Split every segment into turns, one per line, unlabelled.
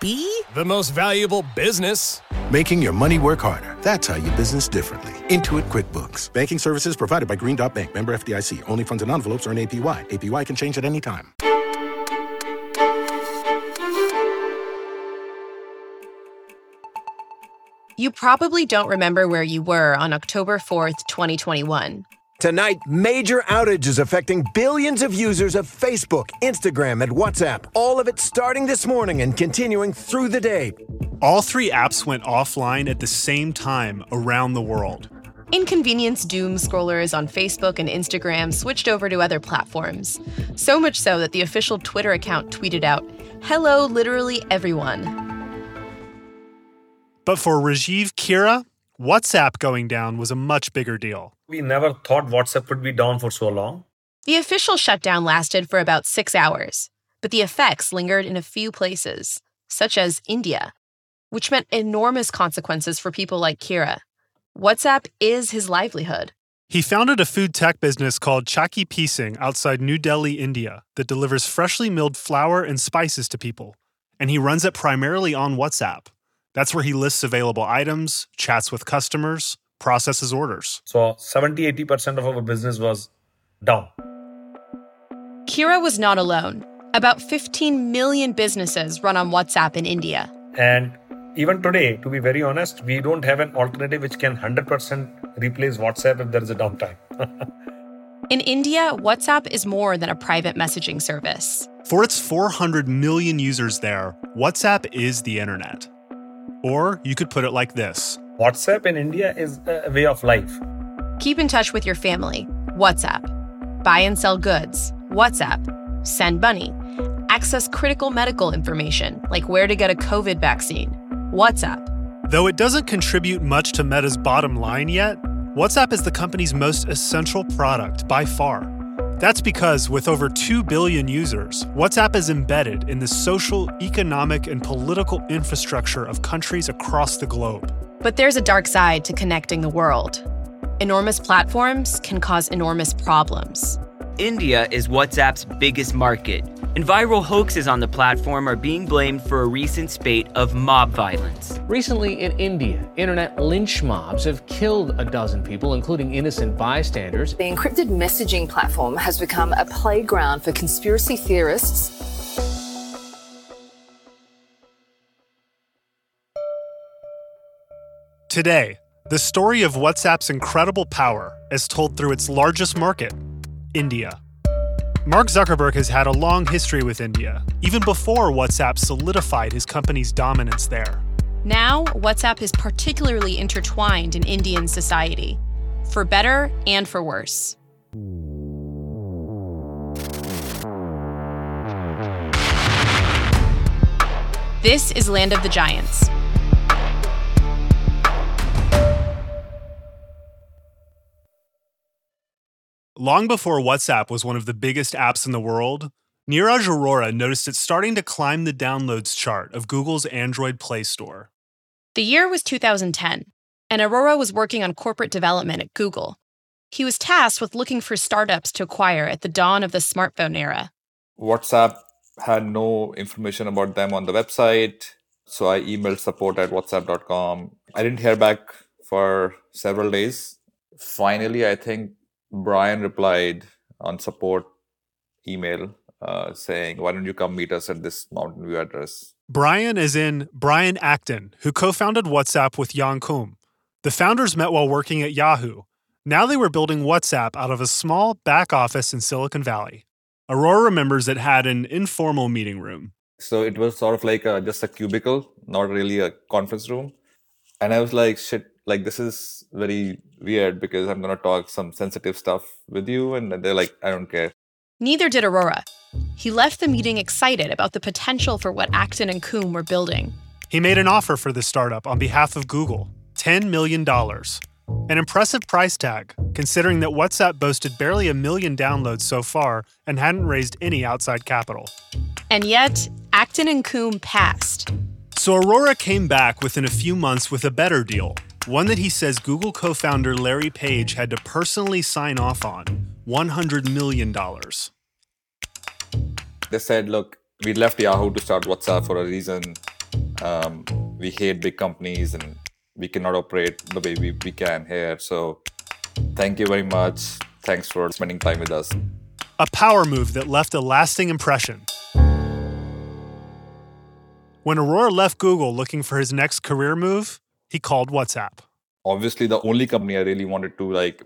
Be the most valuable business.
Making your money work harder. That's how you business differently. Intuit QuickBooks. Banking services provided by Green Dot Bank. Member FDIC. Only funds and envelopes earn APY. APY can change at any time.
You probably don't remember where you were on October 4th, 2021.
Tonight, major outages affecting billions of users of Facebook, Instagram, and WhatsApp. All of it starting this morning and continuing through the day.
All three apps went offline at the same time around the world.
Inconvenience doom scrollers on Facebook and Instagram switched over to other platforms. So much so that the official Twitter account tweeted out, Hello, literally everyone.
But for Rajiv Kira, WhatsApp going down was a much bigger deal.
We never thought WhatsApp would be down for so long.
The official shutdown lasted for about six hours, but the effects lingered in a few places, such as India, which meant enormous consequences for people like Kira. WhatsApp is his livelihood.
He founded a food tech business called Chakki Pising outside New Delhi, India, that delivers freshly milled flour and spices to people. And he runs it primarily on WhatsApp. That's where he lists available items, chats with customers, processes orders.
So 70 80% of our business was down.
Kira was not alone. About 15 million businesses run on WhatsApp in India.
And even today, to be very honest, we don't have an alternative which can 100% replace WhatsApp if there is a downtime.
In India, WhatsApp is more than a private messaging service.
For its 400 million users there, WhatsApp is the internet. Or you could put it like this
WhatsApp in India is a way of life.
Keep in touch with your family. WhatsApp. Buy and sell goods. WhatsApp. Send money. Access critical medical information, like where to get a COVID vaccine. WhatsApp.
Though it doesn't contribute much to Meta's bottom line yet, WhatsApp is the company's most essential product by far. That's because, with over 2 billion users, WhatsApp is embedded in the social, economic, and political infrastructure of countries across the globe.
But there's a dark side to connecting the world. Enormous platforms can cause enormous problems.
India is WhatsApp's biggest market, and viral hoaxes on the platform are being blamed for a recent spate of mob violence.
Recently in India, internet lynch mobs have killed a dozen people, including innocent bystanders.
The encrypted messaging platform has become a playground for conspiracy theorists.
Today, the story of WhatsApp's incredible power is told through its largest market, India. Mark Zuckerberg has had a long history with India, even before WhatsApp solidified his company's dominance there.
Now, WhatsApp is particularly intertwined in Indian society, for better and for worse. This is Land of the Giants.
Long before WhatsApp was one of the biggest apps in the world, Neeraj Arora noticed it starting to climb the downloads chart of Google's Android Play Store.
The year was 2010, and Arora was working on corporate development at Google. He was tasked with looking for startups to acquire at the dawn of the smartphone era.
WhatsApp had no information about them on the website, so I emailed support at whatsapp.com. I didn't hear back for several days. Finally, I think Brian replied on support email uh, saying, Why don't you come meet us at this Mountain View address?
Brian is in Brian Acton, who co founded WhatsApp with Jan Koum. The founders met while working at Yahoo. Now they were building WhatsApp out of a small back office in Silicon Valley. Arora remembers it had an informal meeting room.
So it was sort of like a, just a cubicle, not really a conference room. And I was like, shit, like this is very weird because I'm going to talk some sensitive stuff with you. And they're like, I don't care.
Neither did Arora. He left the meeting excited about the potential for what Acton and Koum were building.
He made an offer for the startup on behalf of Google $10 million. An impressive price tag, considering that WhatsApp boasted barely a million downloads so far and hadn't raised any outside capital.
And yet, Acton and Koum passed.
So Arora came back within a few months with a better deal, one that he says Google co founder Larry Page had to personally sign off on $100 million.
They said, look, we left Yahoo to start WhatsApp for a reason. Um, we hate big companies and we cannot operate the way we, we can here. So thank you very much. Thanks for spending time with us.
A power move that left a lasting impression. When Arora left Google looking for his next career move, he called WhatsApp.
Obviously, the only company I really wanted to like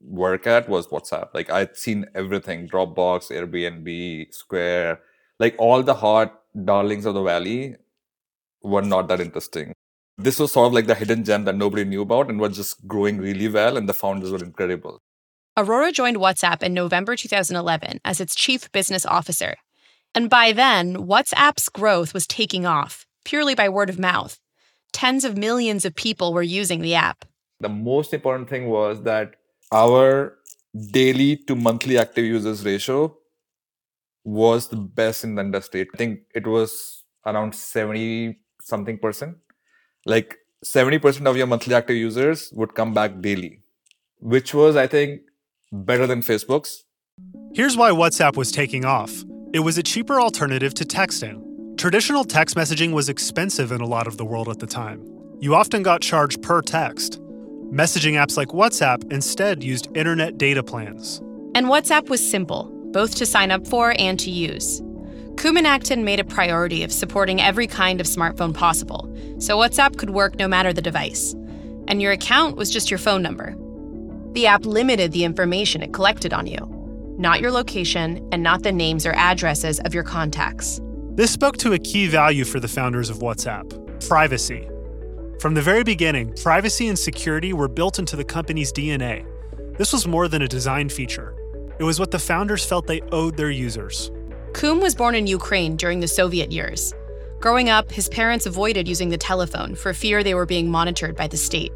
work at was WhatsApp. Like I'd seen everything: Dropbox, Airbnb, Square, like all the hot darlings of the valley were not that interesting. This was sort of like the hidden gem that nobody knew about and was just growing really well, and the founders were incredible.
Arora joined WhatsApp in November 2011 as its chief business officer. And by then, WhatsApp's growth was taking off purely by word of mouth. Tens of millions of people were using the app.
The most important thing was that our daily to monthly active users ratio was the best in the industry. I think it was around 70 something percent. Like 70% of your monthly active users would come back daily, which was, I think, better than Facebook's.
Here's why WhatsApp was taking off it was a cheaper alternative to texting. Traditional text messaging was expensive in a lot of the world at the time. You often got charged per text. Messaging apps like WhatsApp instead used internet data plans.
And WhatsApp was simple, both to sign up for and to use. Koum Acton made a priority of supporting every kind of smartphone possible, so WhatsApp could work no matter the device. And your account was just your phone number. The app limited the information it collected on you, not your location and not the names or addresses of your contacts.
This spoke to a key value for the founders of WhatsApp privacy. From the very beginning, privacy and security were built into the company's DNA. This was more than a design feature, it was what the founders felt they owed their users.
Koum was born in Ukraine during the Soviet years. Growing up, his parents avoided using the telephone for fear they were being monitored by the state.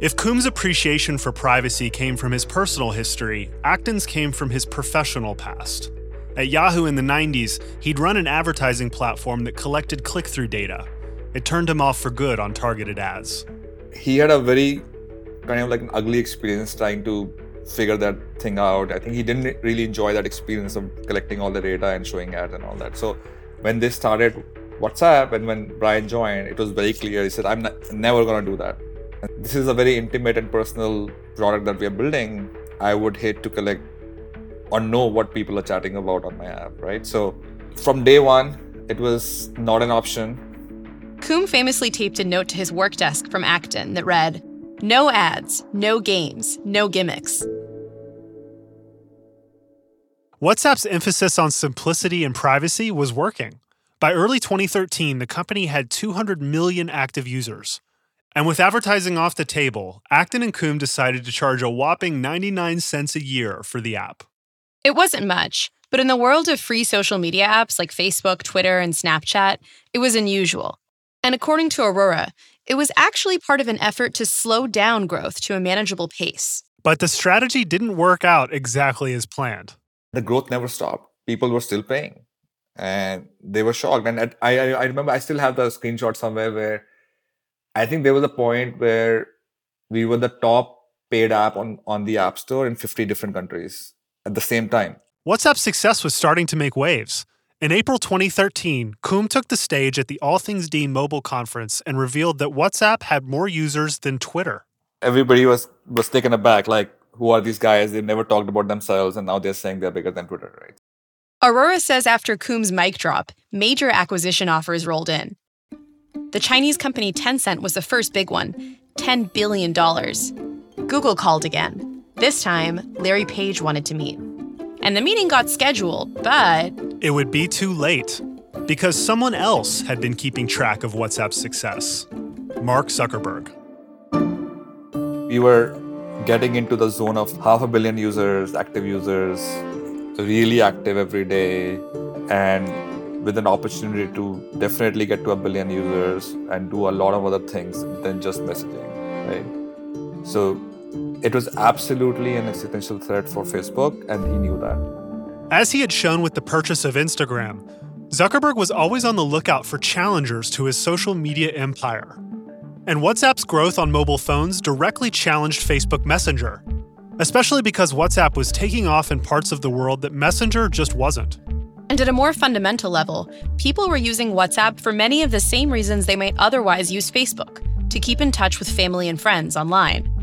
If Koum's appreciation for privacy came from his personal history, Acton's came from his professional past. At Yahoo in the 90s, he'd run an advertising platform that collected click through data. It turned him off for good on targeted ads.
He had a very kind of like an ugly experience trying to figure that thing out. I think he didn't really enjoy that experience of collecting all the data and showing ads and all that. So when they started WhatsApp and when Brian joined, it was very clear. He said, I'm not, never going to do that. And this is a very intimate and personal product that we are building. I would hate to collect or know what people are chatting about on my app, right? So from day one, it was not an option.
Koum famously taped a note to his work desk from Acton that read, No ads, no games, no gimmicks.
WhatsApp's emphasis on simplicity and privacy was working. By early 2013, the company had 200 million active users. And with advertising off the table, Acton and Koum decided to charge a whopping 99 cents a year for the app.
It wasn't much, but in the world of free social media apps like Facebook, Twitter, and Snapchat, it was unusual. And according to Arora, it was actually part of an effort to slow down growth to a manageable pace.
But the strategy didn't work out exactly as planned
the growth never stopped. People were still paying, and they were shocked. And I, I, I remember I still have the screenshot somewhere where I think there was a point where we were the top paid app on on the App Store in 50 different countries at the same time.
WhatsApp's success was starting to make waves. In April 2013, Koum took the stage at the All Things D mobile conference and revealed that WhatsApp had more users than Twitter.
Everybody was was taken aback, like who are these guys? They've never talked about themselves, and now they're saying they're bigger than Twitter, right?
Arora says after Koum's mic drop, major acquisition offers rolled in. The Chinese company Tencent was the first big one $10 billion. Google called again. This time, Larry Page wanted to meet. And the meeting got scheduled, but.
It would be too late because someone else had been keeping track of WhatsApp's success Mark Zuckerberg.
We were getting into the zone of half a billion users, active users, really active every day, and with an opportunity to definitely get to a billion users and do a lot of other things than just messaging, right? So it was absolutely an existential threat for Facebook, and he knew that.
As he had shown with the purchase of Instagram, Zuckerberg was always on the lookout for challengers to his social media empire. And WhatsApp's growth on mobile phones directly challenged Facebook Messenger, especially because WhatsApp was taking off in parts of the world that Messenger just wasn't.
And at a more fundamental level, people were using WhatsApp for many of the same reasons they might otherwise use Facebook to keep in touch with family and friends online.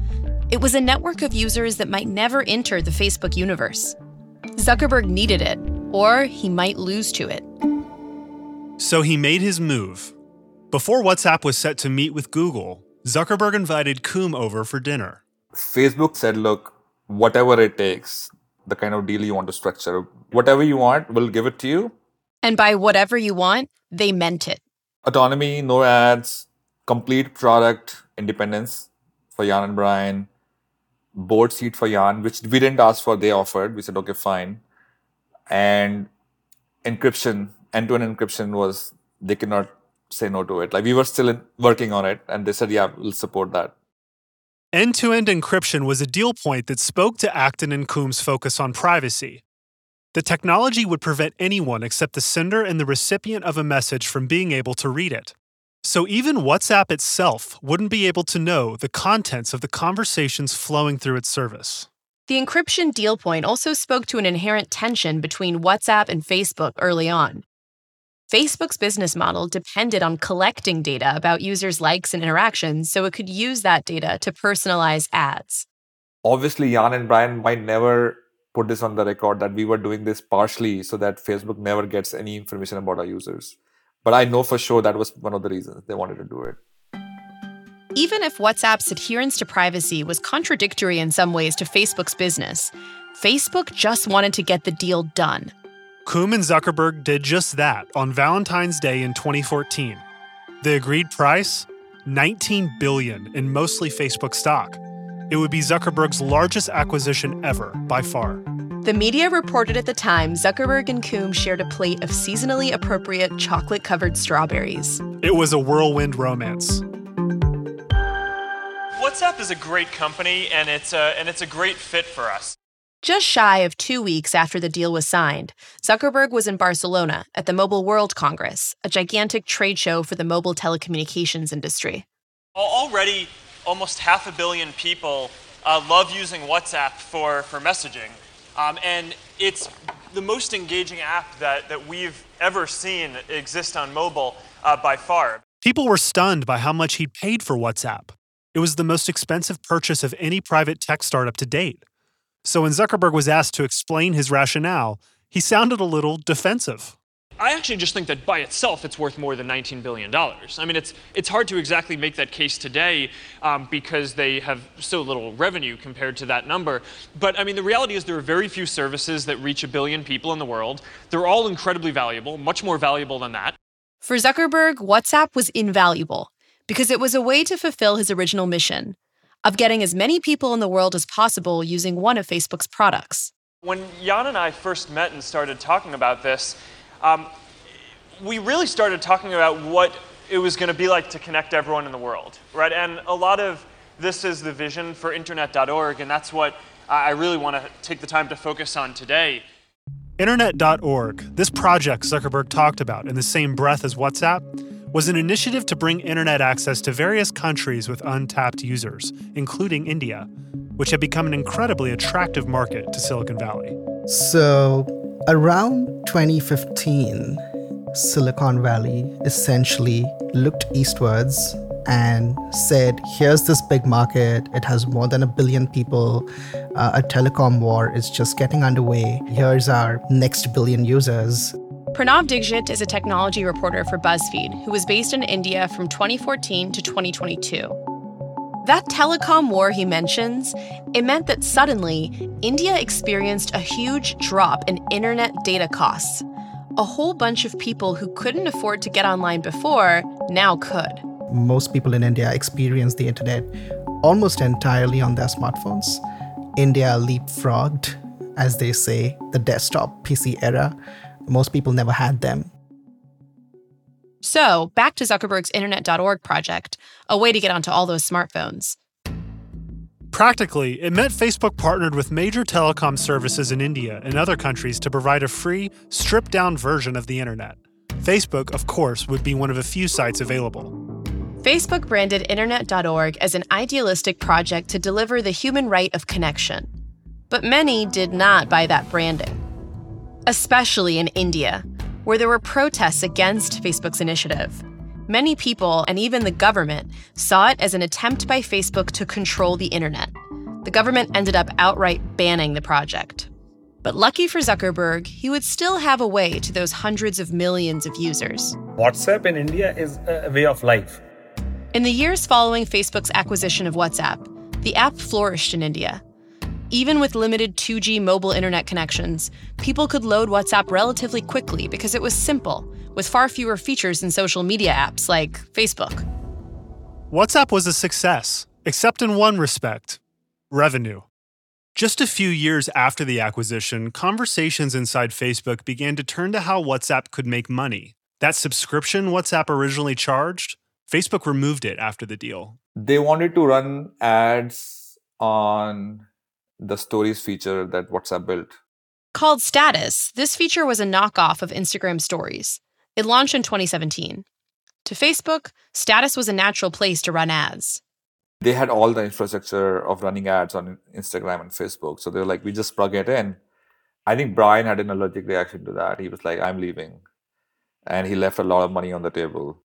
It was a network of users that might never enter the Facebook universe. Zuckerberg needed it, or he might lose to it.
So he made his move. Before WhatsApp was set to meet with Google, Zuckerberg invited Koum over for dinner.
Facebook said, look, whatever it takes, the kind of deal you want to structure, whatever you want, we'll give it to you.
And by whatever you want, they meant it.
Autonomy, no ads, complete product independence for Jan and Brian, board seat for Jan, which we didn't ask for, they offered. We said, okay, fine. And encryption, end to end encryption was, they cannot say no to it. Like we were still in, working on it, and they said, yeah, we'll support that.
End to end encryption was a deal point that spoke to Acton and Koum's focus on privacy. The technology would prevent anyone except the sender and the recipient of a message from being able to read it. So even WhatsApp itself wouldn't be able to know the contents of the conversations flowing through its service.
The encryption deal point also spoke to an inherent tension between WhatsApp and Facebook early on. Facebook's business model depended on collecting data about users' likes and interactions so it could use that data to personalize ads.
Obviously, Jan and Brian might never put this on the record that we were doing this partially so that Facebook never gets any information about our users. But I know for sure that was one of the reasons they wanted to do it.
Even if WhatsApp's adherence to privacy was contradictory in some ways to Facebook's business, Facebook just wanted to get the deal done.
Koum and Zuckerberg did just that on Valentine's Day in 2014. The agreed price 19 billion in mostly Facebook stock. It would be Zuckerberg's largest acquisition ever by far.
The media reported at the time Zuckerberg and Koum shared a plate of seasonally appropriate chocolate covered strawberries.
It was a whirlwind romance.
WhatsApp is a great company and it's a, and it's a great fit for us.
Just shy of two weeks after the deal was signed, Zuckerberg was in Barcelona at the Mobile World Congress, a gigantic trade show for the mobile telecommunications industry.
Already, almost half a billion people uh, love using WhatsApp for, for messaging. Um, and it's the most engaging app that, that we've ever seen exist on mobile uh, by far.
People were stunned by how much he'd paid for WhatsApp. It was the most expensive purchase of any private tech startup to date. So when Zuckerberg was asked to explain his rationale, he sounded a little defensive.
I actually just think that by itself it's worth more than $19 billion. I mean, it's, it's hard to exactly make that case today um, because they have so little revenue compared to that number. But I mean, the reality is there are very few services that reach a billion people in the world. They're all incredibly valuable, much more valuable than that.
For Zuckerberg, WhatsApp was invaluable because it was a way to fulfill his original mission of getting as many people in the world as possible using one of Facebook's products.
When Jan and I first met and started talking about this, um, we really started talking about what it was going to be like to connect everyone in the world, right? And a lot of this is the vision for internet.org, and that's what I really want to take the time to focus on today.
Internet.org, this project Zuckerberg talked about in the same breath as WhatsApp, was an initiative to bring internet access to various countries with untapped users, including India, which had become an incredibly attractive market to Silicon Valley.
So, around 2015, Silicon Valley essentially looked eastwards and said, here's this big market. It has more than a billion people. Uh, a telecom war is just getting underway. Here's our next billion users.
Pranav Dixit is a technology reporter for BuzzFeed who was based in India from 2014 to 2022. That telecom war he mentions, it meant that suddenly India experienced a huge drop in internet data costs. A whole bunch of people who couldn't afford to get online before now could.
Most people in India experience the internet almost entirely on their smartphones. India leapfrogged, as they say, the desktop PC era. Most people never had them.
So, back to Zuckerberg's Internet.org project, a way to get onto all those smartphones.
Practically, it meant Facebook partnered with major telecom services in India and other countries to provide a free, stripped down version of the internet. Facebook, of course, would be one of a few sites available.
Facebook branded Internet.org as an idealistic project to deliver the human right of connection. But many did not buy that branding, especially in India, where there were protests against Facebook's initiative. Many people, and even the government, saw it as an attempt by Facebook to control the internet. The government ended up outright banning the project. But lucky for Zuckerberg, he would still have a way to those hundreds of millions of users.
WhatsApp in India is a way of life.
In the years following Facebook's acquisition of WhatsApp, the app flourished in India. Even with limited 2G mobile internet connections, people could load WhatsApp relatively quickly because it was simple, with far fewer features than social media apps like Facebook.
WhatsApp was a success, except in one respect revenue. Just a few years after the acquisition, conversations inside Facebook began to turn to how WhatsApp could make money. That subscription WhatsApp originally charged, Facebook removed it after the deal.
They wanted to run ads on the stories feature that WhatsApp built.
Called Status, this feature was a knockoff of Instagram Stories. It launched in 2017. To Facebook, Status was a natural place to run ads.
They had all the infrastructure of running ads on Instagram and Facebook. So they were like, we just plug it in. I think Brian had an allergic reaction to that. He was like, I'm leaving. And he left a lot of money on the table.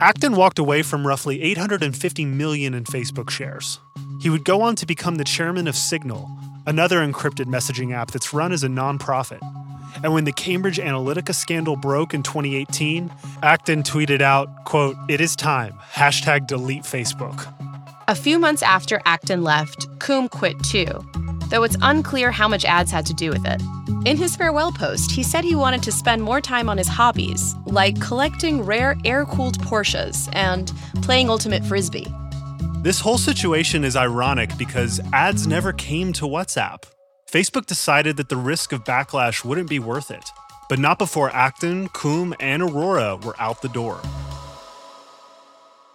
Acton walked away from roughly 850 million in Facebook shares. He would go on to become the chairman of Signal, another encrypted messaging app that's run as a nonprofit. And when the Cambridge Analytica scandal broke in 2018, Acton tweeted out, quote, it is time, hashtag delete Facebook.
A few months after Acton left, Koum quit too, though it's unclear how much ads had to do with it. In his farewell post, he said he wanted to spend more time on his hobbies, like collecting rare air cooled Porsches and playing Ultimate Frisbee.
This whole situation is ironic because ads never came to WhatsApp. Facebook decided that the risk of backlash wouldn't be worth it, but not before Acton, Koum, and Arora were out the door.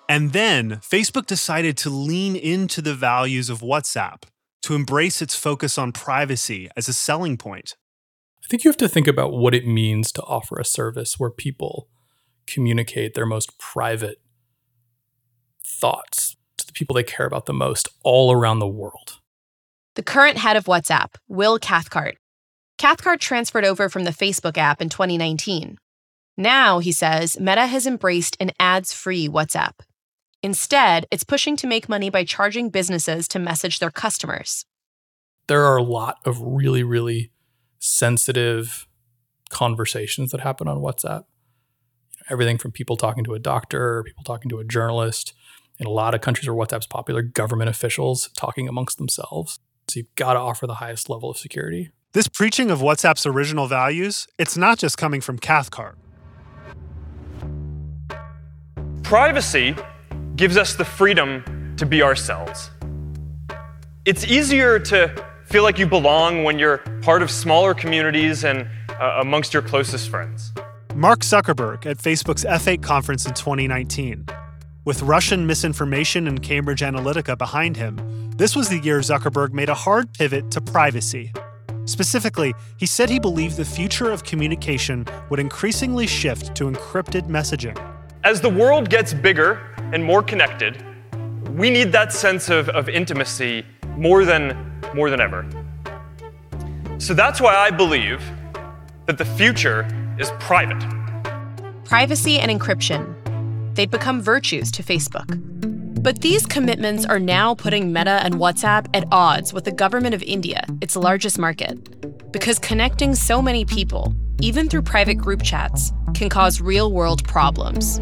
And then Facebook decided to lean into the values of WhatsApp, to embrace its focus on privacy as a selling point.
I think you have to think about what it means to offer a service where people communicate their most private thoughts to the people they care about the most all around the world.
The current head of WhatsApp, Will Cathcart. Cathcart transferred over from the Facebook app in 2019. Now, he says, Meta has embraced an ads free WhatsApp. Instead, it's pushing to make money by charging businesses to message their customers.
There are a lot of really, really sensitive conversations that happen on WhatsApp. Everything from people talking to a doctor, people talking to a journalist. In a lot of countries where WhatsApp's popular, government officials talking amongst themselves. So you've got to offer the highest level of security.
This preaching of WhatsApp's original values, it's not just coming from Cathcart.
Privacy gives us the freedom to be ourselves. It's easier to feel like you belong when you're part of smaller communities and uh, amongst your closest friends.
Mark Zuckerberg at Facebook's F8 conference in 2019. With Russian misinformation and Cambridge Analytica behind him, this was the year Zuckerberg made a hard pivot to privacy. Specifically, he said he believed the future of communication would increasingly shift to encrypted messaging.
As the world gets bigger and more connected, we need that sense of, of intimacy more than, more than ever. So that's why I believe that the future is private.
Privacy and encryption. They'd become virtues to Facebook. But these commitments are now putting Meta and WhatsApp at odds with the government of India, its largest market. Because connecting so many people, even through private group chats, can cause real world problems.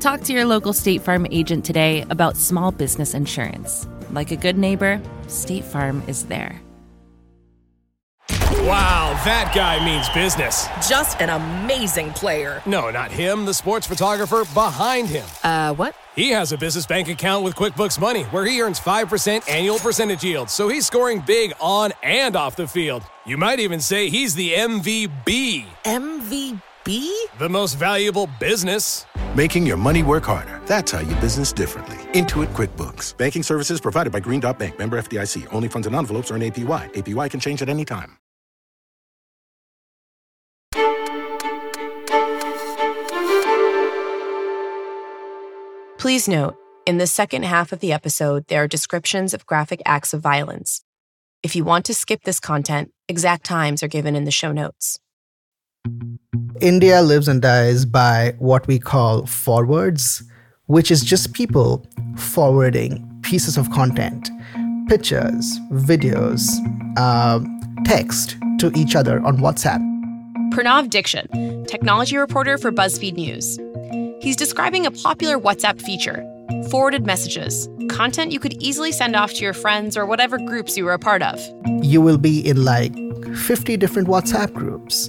Talk to your local State Farm agent today about small business insurance. Like a good neighbor, State Farm is there.
Wow, that guy means business.
Just an amazing player.
No, not him, the sports photographer behind him.
Uh, what?
He has a business bank account with QuickBooks Money where he earns 5% annual percentage yield, so he's scoring big on and off the field. You might even say he's the MVB.
MVB. MVB?
The most valuable business.
Making your money work harder. That's how you business differently. Intuit QuickBooks. Banking services provided by Green Dot Bank. Member FDIC. Only funds and envelopes earn APY. APY can change at any time.
Please note, in the second half of the episode, there are descriptions of graphic acts of violence. If you want to skip this content, exact times are given in the show notes.
India lives and dies by what we call forwards, which is just people forwarding pieces of content, pictures, videos, uh, text to each other on WhatsApp.
Pranav Dixit, technology reporter for BuzzFeed News. He's describing a popular WhatsApp feature forwarded messages, content you could easily send off to your friends or whatever groups you were a part of.
You will be in like 50 different WhatsApp groups,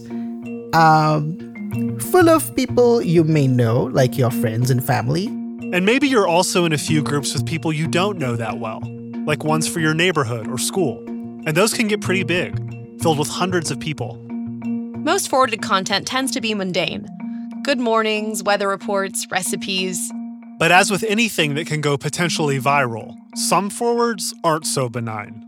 um, full of people you may know, like your friends and family.
And maybe you're also in a few groups with people you don't know that well, like ones for your neighborhood or school. And those can get pretty big, filled with hundreds of people.
Most forwarded content tends to be mundane good mornings, weather reports, recipes.
But as with anything that can go potentially viral, some forwards aren't so benign.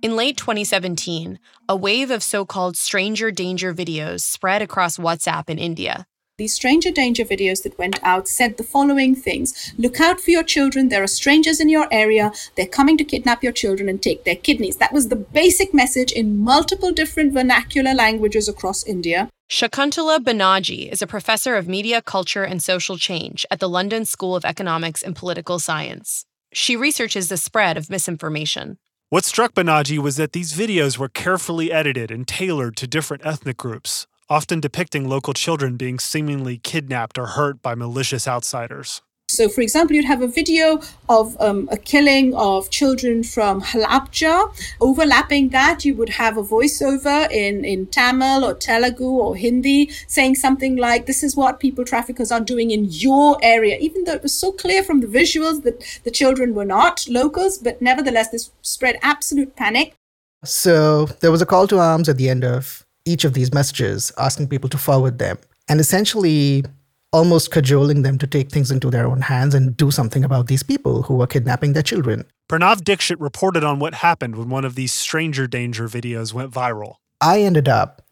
In late 2017, a wave of so called stranger danger videos spread across WhatsApp in India.
These stranger danger videos that went out said the following things Look out for your children. There are strangers in your area. They're coming to kidnap your children and take their kidneys. That was the basic message in multiple different vernacular languages across India.
Shakuntala Banaji is a professor of media, culture, and social change at the London School of Economics and Political Science. She researches the spread of misinformation.
What struck Banaji was that these videos were carefully edited and tailored to different ethnic groups, often depicting local children being seemingly kidnapped or hurt by malicious outsiders.
So, for example, you'd have a video of um, a killing of children from Halabja. Overlapping that, you would have a voiceover in, in Tamil or Telugu or Hindi saying something like, This is what people traffickers are doing in your area, even though it was so clear from the visuals that the children were not locals, but nevertheless, this spread absolute panic.
So, there was a call to arms at the end of each of these messages, asking people to forward them. And essentially, almost cajoling them to take things into their own hands and do something about these people who were kidnapping their children.
Pranav Dixit reported on what happened when one of these stranger danger videos went viral.
I ended up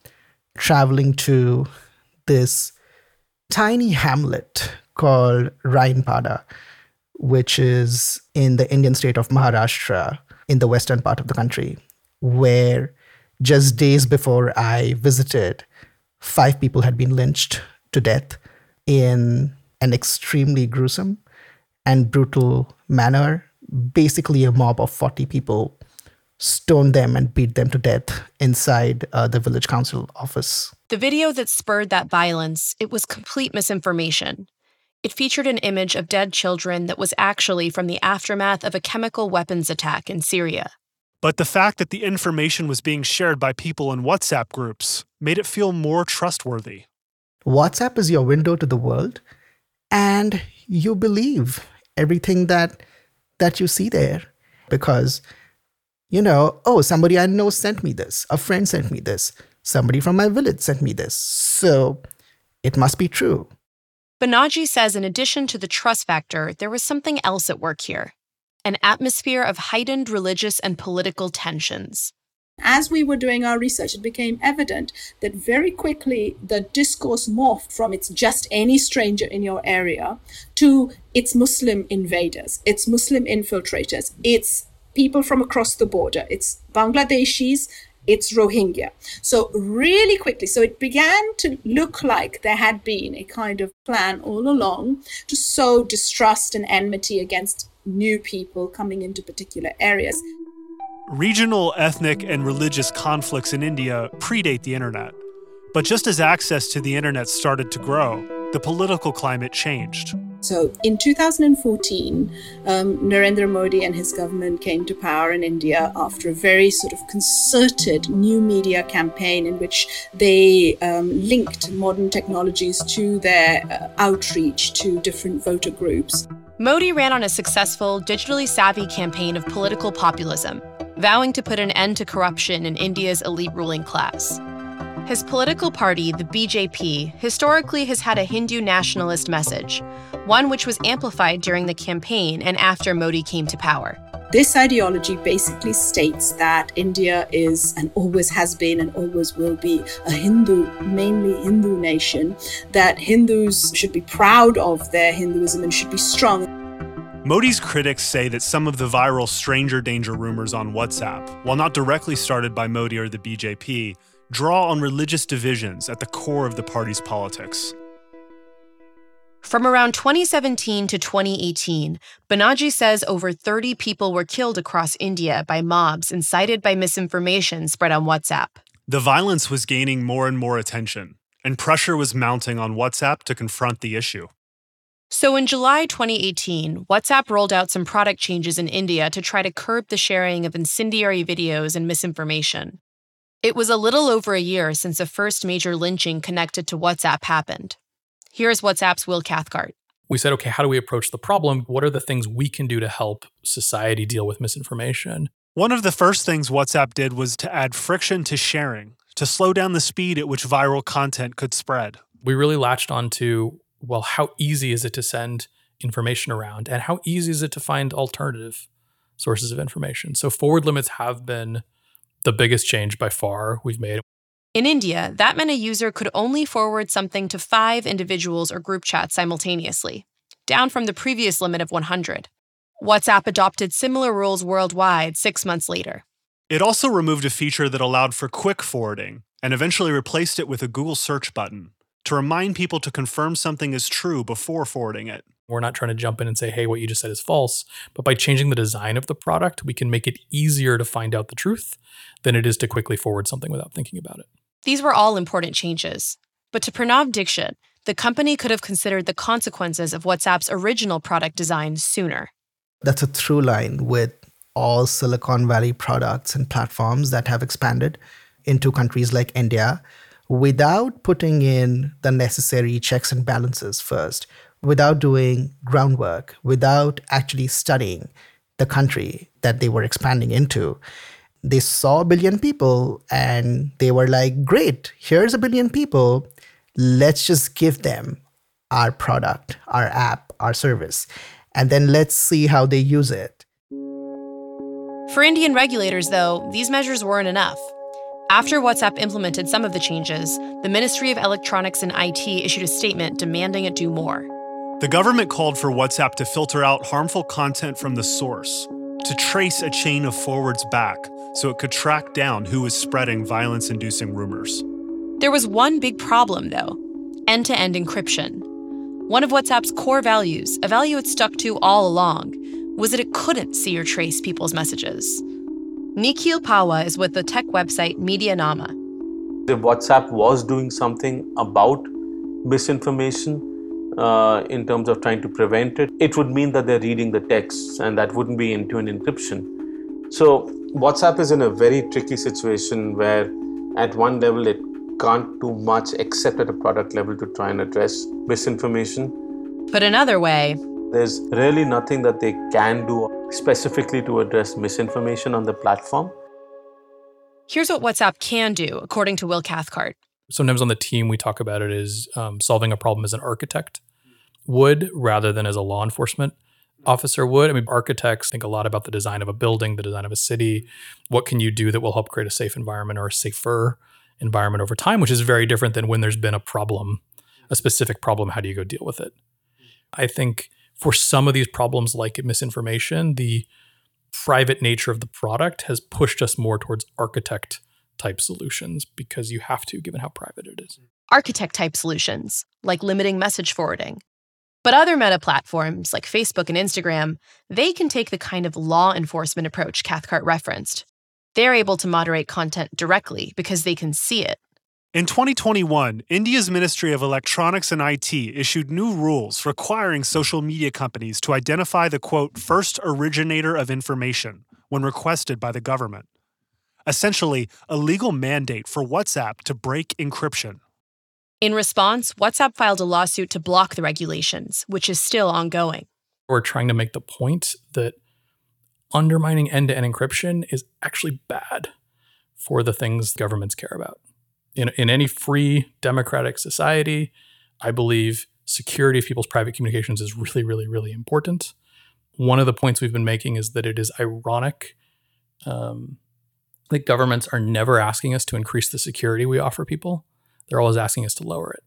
traveling to this tiny hamlet called Rainpada, which is in the Indian state of Maharashtra in the western part of the country, where just days before I visited, five people had been lynched to death in an extremely gruesome and brutal manner. Basically, a mob of 40 people stoned them and beat them to death inside uh, the village council office.
The video that spurred that violence, it was complete misinformation. It featured an image of dead children that was actually from the aftermath of a chemical weapons attack in Syria.
But the fact that the information was being shared by people in WhatsApp groups made it feel more trustworthy.
WhatsApp is your window to the world, and you believe everything that that you see there because you know, oh, somebody I know sent me this, a friend sent me this, somebody from my village sent me this. So it must be true.
Banaji says in addition to the trust factor, there was something else at work here an atmosphere of heightened religious and political tensions.
As we were doing our research, it became evident that very quickly the discourse morphed from it's just any stranger in your area to it's Muslim invaders, it's Muslim infiltrators, it's people from across the border, it's Bangladeshis, it's Rohingya. So, really quickly, so it began to look like there had been a kind of plan all along to sow distrust and enmity against new people coming into particular areas.
Regional, ethnic, and religious conflicts in India predate the internet. But just as access to the internet started to grow, the political climate changed.
So in 2014, um, Narendra Modi and his government came to power in India after a very sort of concerted new media campaign in which they um, linked modern technologies to their uh, outreach to different voter groups.
Modi ran on a successful, digitally savvy campaign of political populism, vowing to put an end to corruption in India's elite ruling class. His political party, the BJP, historically has had a Hindu nationalist message, one which was amplified during the campaign and after Modi came to power.
This ideology basically states that India is and always has been and always will be a Hindu, mainly Hindu nation, that Hindus should be proud of their Hinduism and should be strong.
Modi's critics say that some of the viral stranger danger rumors on WhatsApp, while not directly started by Modi or the BJP, draw on religious divisions at the core of the party's politics.
From around 2017 to 2018, Banaji says over 30 people were killed across India by mobs incited by misinformation spread on WhatsApp.
The violence was gaining more and more attention, and pressure was mounting on WhatsApp to confront the issue.
So in July 2018, WhatsApp rolled out some product changes in India to try to curb the sharing of incendiary videos and misinformation. It was a little over a year since the first major lynching connected to WhatsApp happened. Here's WhatsApp's Will Cathcart.
We said, okay, how do we approach the problem? What are the things we can do to help society deal with misinformation?
One of the first things WhatsApp did was to add friction to sharing, to slow down the speed at which viral content could spread.
We really latched onto, well, how easy is it to send information around and how easy is it to find alternative sources of information? So forward limits have been the biggest change by far we've made.
In India, that meant a user could only forward something to five individuals or group chats simultaneously, down from the previous limit of 100. WhatsApp adopted similar rules worldwide six months later.
It also removed a feature that allowed for quick forwarding and eventually replaced it with a Google search button to remind people to confirm something is true before forwarding it.
We're not trying to jump in and say, hey, what you just said is false. But by changing the design of the product, we can make it easier to find out the truth than it is to quickly forward something without thinking about it.
These were all important changes. But to Pranav Dixit, the company could have considered the consequences of WhatsApp's original product design sooner.
That's a through line with all Silicon Valley products and platforms that have expanded into countries like India without putting in the necessary checks and balances first, without doing groundwork, without actually studying the country that they were expanding into they saw a billion people and they were like, great, here's a billion people. Let's just give them our product, our app, our service, and then let's see how they use it.
For Indian regulators, though, these measures weren't enough. After WhatsApp implemented some of the changes, the Ministry of Electronics and IT issued a statement demanding it do more.
The government called for WhatsApp to filter out harmful content from the source, to trace a chain of forwards back so it could track down who was spreading violence inducing rumors.
There was one big problem, though end to end encryption. One of WhatsApp's core values, a value it stuck to all along, was that it couldn't see or trace people's messages. Nikhil Pahwa is with the tech website Medianama.
If WhatsApp was doing something about misinformation, uh, in terms of trying to prevent it, it would mean that they're reading the texts and that wouldn't be end to end encryption. So, WhatsApp is in a very tricky situation where, at one level, it can't do much except at a product level to try and address misinformation.
But another way,
there's really nothing that they can do specifically to address misinformation on the platform.
Here's what WhatsApp can do, according to Will Cathcart.
Sometimes on the team, we talk about it as um, solving a problem as an architect would rather than as a law enforcement officer would. I mean, architects think a lot about the design of a building, the design of a city. What can you do that will help create a safe environment or a safer environment over time, which is very different than when there's been a problem, a specific problem. How do you go deal with it? I think for some of these problems like misinformation, the private nature of the product has pushed us more towards architect type solutions because you have to, given how private it is.
Architect type solutions, like limiting message forwarding. But other meta platforms like Facebook and Instagram, they can take the kind of law enforcement approach Cathcart referenced. They're able to moderate content directly because they can see it.
In 2021, India's Ministry of Electronics and IT issued new rules requiring social media companies to identify the quote, first originator of information when requested by the government. Essentially, a legal mandate for WhatsApp to break encryption.
In response, WhatsApp filed a lawsuit to block the regulations, which is still ongoing.
We're trying to make the point that undermining end to end encryption is actually bad for the things governments care about. In, in any free democratic society, I believe security of people's private communications is really, really, really important. One of the points we've been making is that it is ironic um, that governments are never asking us to increase the security we offer people. They're always asking us to lower it.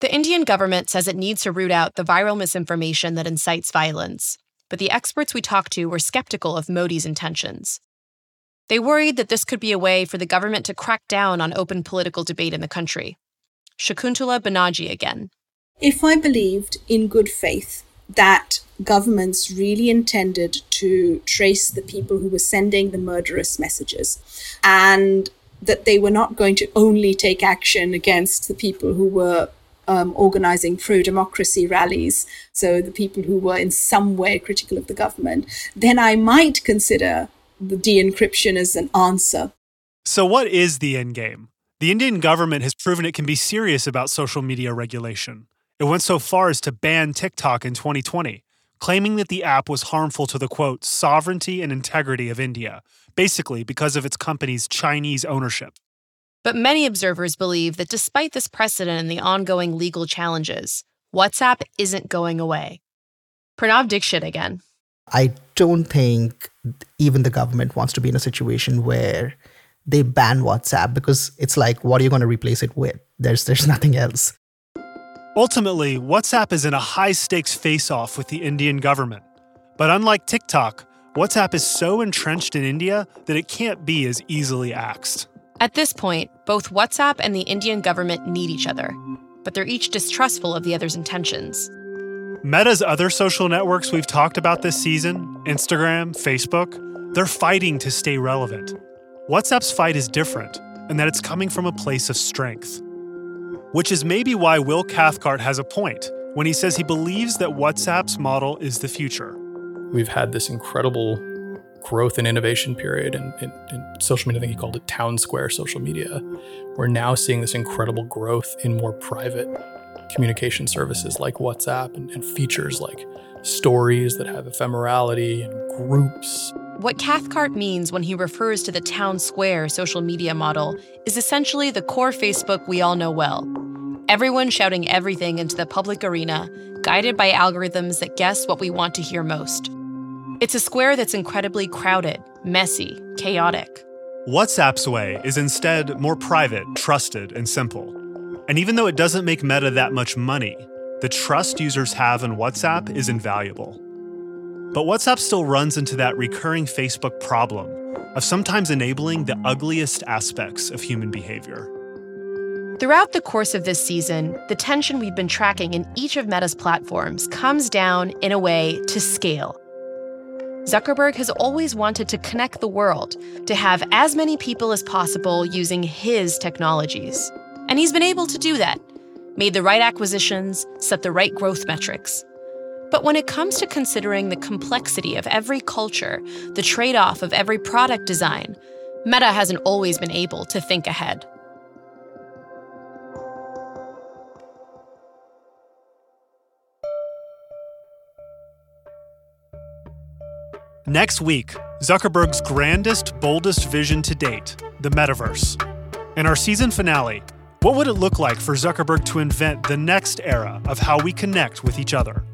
The Indian government says it needs to root out the viral misinformation that incites violence but the experts we talked to were skeptical of Modi's intentions. They worried that this could be a way for the government to crack down on open political debate in the country. Shakuntala Banaji again.
If I believed in good faith that governments really intended to trace the people who were sending the murderous messages and that they were not going to only take action against the people who were um, organizing pro democracy rallies, so the people who were in some way critical of the government, then I might consider the de encryption as an answer.
So, what is the end game? The Indian government has proven it can be serious about social media regulation. It went so far as to ban TikTok in 2020, claiming that the app was harmful to the quote, sovereignty and integrity of India, basically because of its company's Chinese ownership.
But many observers believe that despite this precedent and the ongoing legal challenges, WhatsApp isn't going away. Pranav Dixit again.
I don't think even the government wants to be in a situation where they ban WhatsApp because it's like, what are you going to replace it with? There's there's nothing else.
Ultimately, WhatsApp is in a high stakes face off with the Indian government. But unlike TikTok, WhatsApp is so entrenched in India that it can't be as easily axed.
At this point, both WhatsApp and the Indian government need each other, but they're each distrustful of the other's intentions.
Meta's other social networks we've talked about this season Instagram, Facebook they're fighting to stay relevant. WhatsApp's fight is different, in that it's coming from a place of strength. Which is maybe why Will Cathcart has a point when he says he believes that WhatsApp's model is the future.
We've had this incredible growth and innovation period in, in, in, social media. I think he called it town square social media. We're now seeing this incredible growth in more private communication services like WhatsApp and, and features like stories that have ephemerality and groups.
What Cathcart means when he refers to the town square social media model is essentially the core Facebook we all know well. Everyone shouting everything into the public arena, guided by algorithms that guess what we want to hear most. It's a square that's incredibly crowded, messy, chaotic.
WhatsApp's way is instead more private, trusted, and simple. And even though it doesn't make Meta that much money, the trust users have in WhatsApp is invaluable. But WhatsApp still runs into that recurring Facebook problem of sometimes enabling the ugliest aspects of human behavior.
Throughout the course of this season, the tension we've been tracking in each of Meta's platforms comes down, in a way, to scale. Zuckerberg has always wanted to connect the world, to have as many people as possible using his technologies. And he's been able to do that, made the right acquisitions, set the right growth metrics. But when it comes to considering the complexity of every culture, the trade off of every product design, Meta hasn't always been able to think ahead.
Next week, Zuckerberg's grandest, boldest vision to date the metaverse. In our season finale, what would it look like for Zuckerberg to invent the next era of how we connect with each other?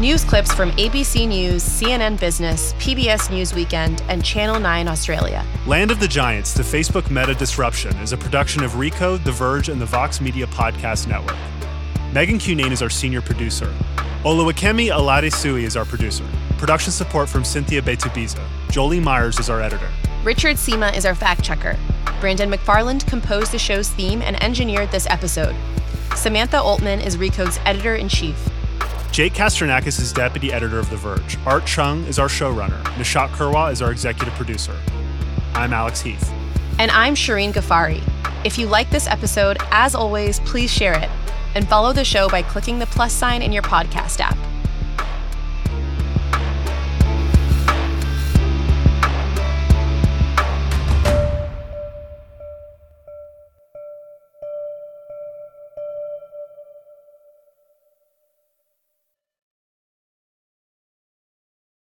News clips from ABC News, CNN Business, PBS Newsweekend, and Channel 9 Australia.
Land of the Giants, the Facebook meta disruption, is a production of Recode, The Verge, and the Vox Media Podcast Network. Megan Cunane is our senior producer. Oluwakemi Aladesuyi is our producer. Production support from Cynthia Betubiza. Jolie Myers is our editor.
Richard Sima is our fact checker. Brandon McFarland composed the show's theme and engineered this episode. Samantha Oltman is Recode's editor in chief.
Jake Kastrenakes is deputy editor of The Verge. Art Chung is our showrunner. Nishat Kurwa is our executive producer. I'm Alex Heath.
And I'm Shirin Ghaffary. If you like this episode, as always, please share it and follow the show by clicking the plus sign in your podcast app.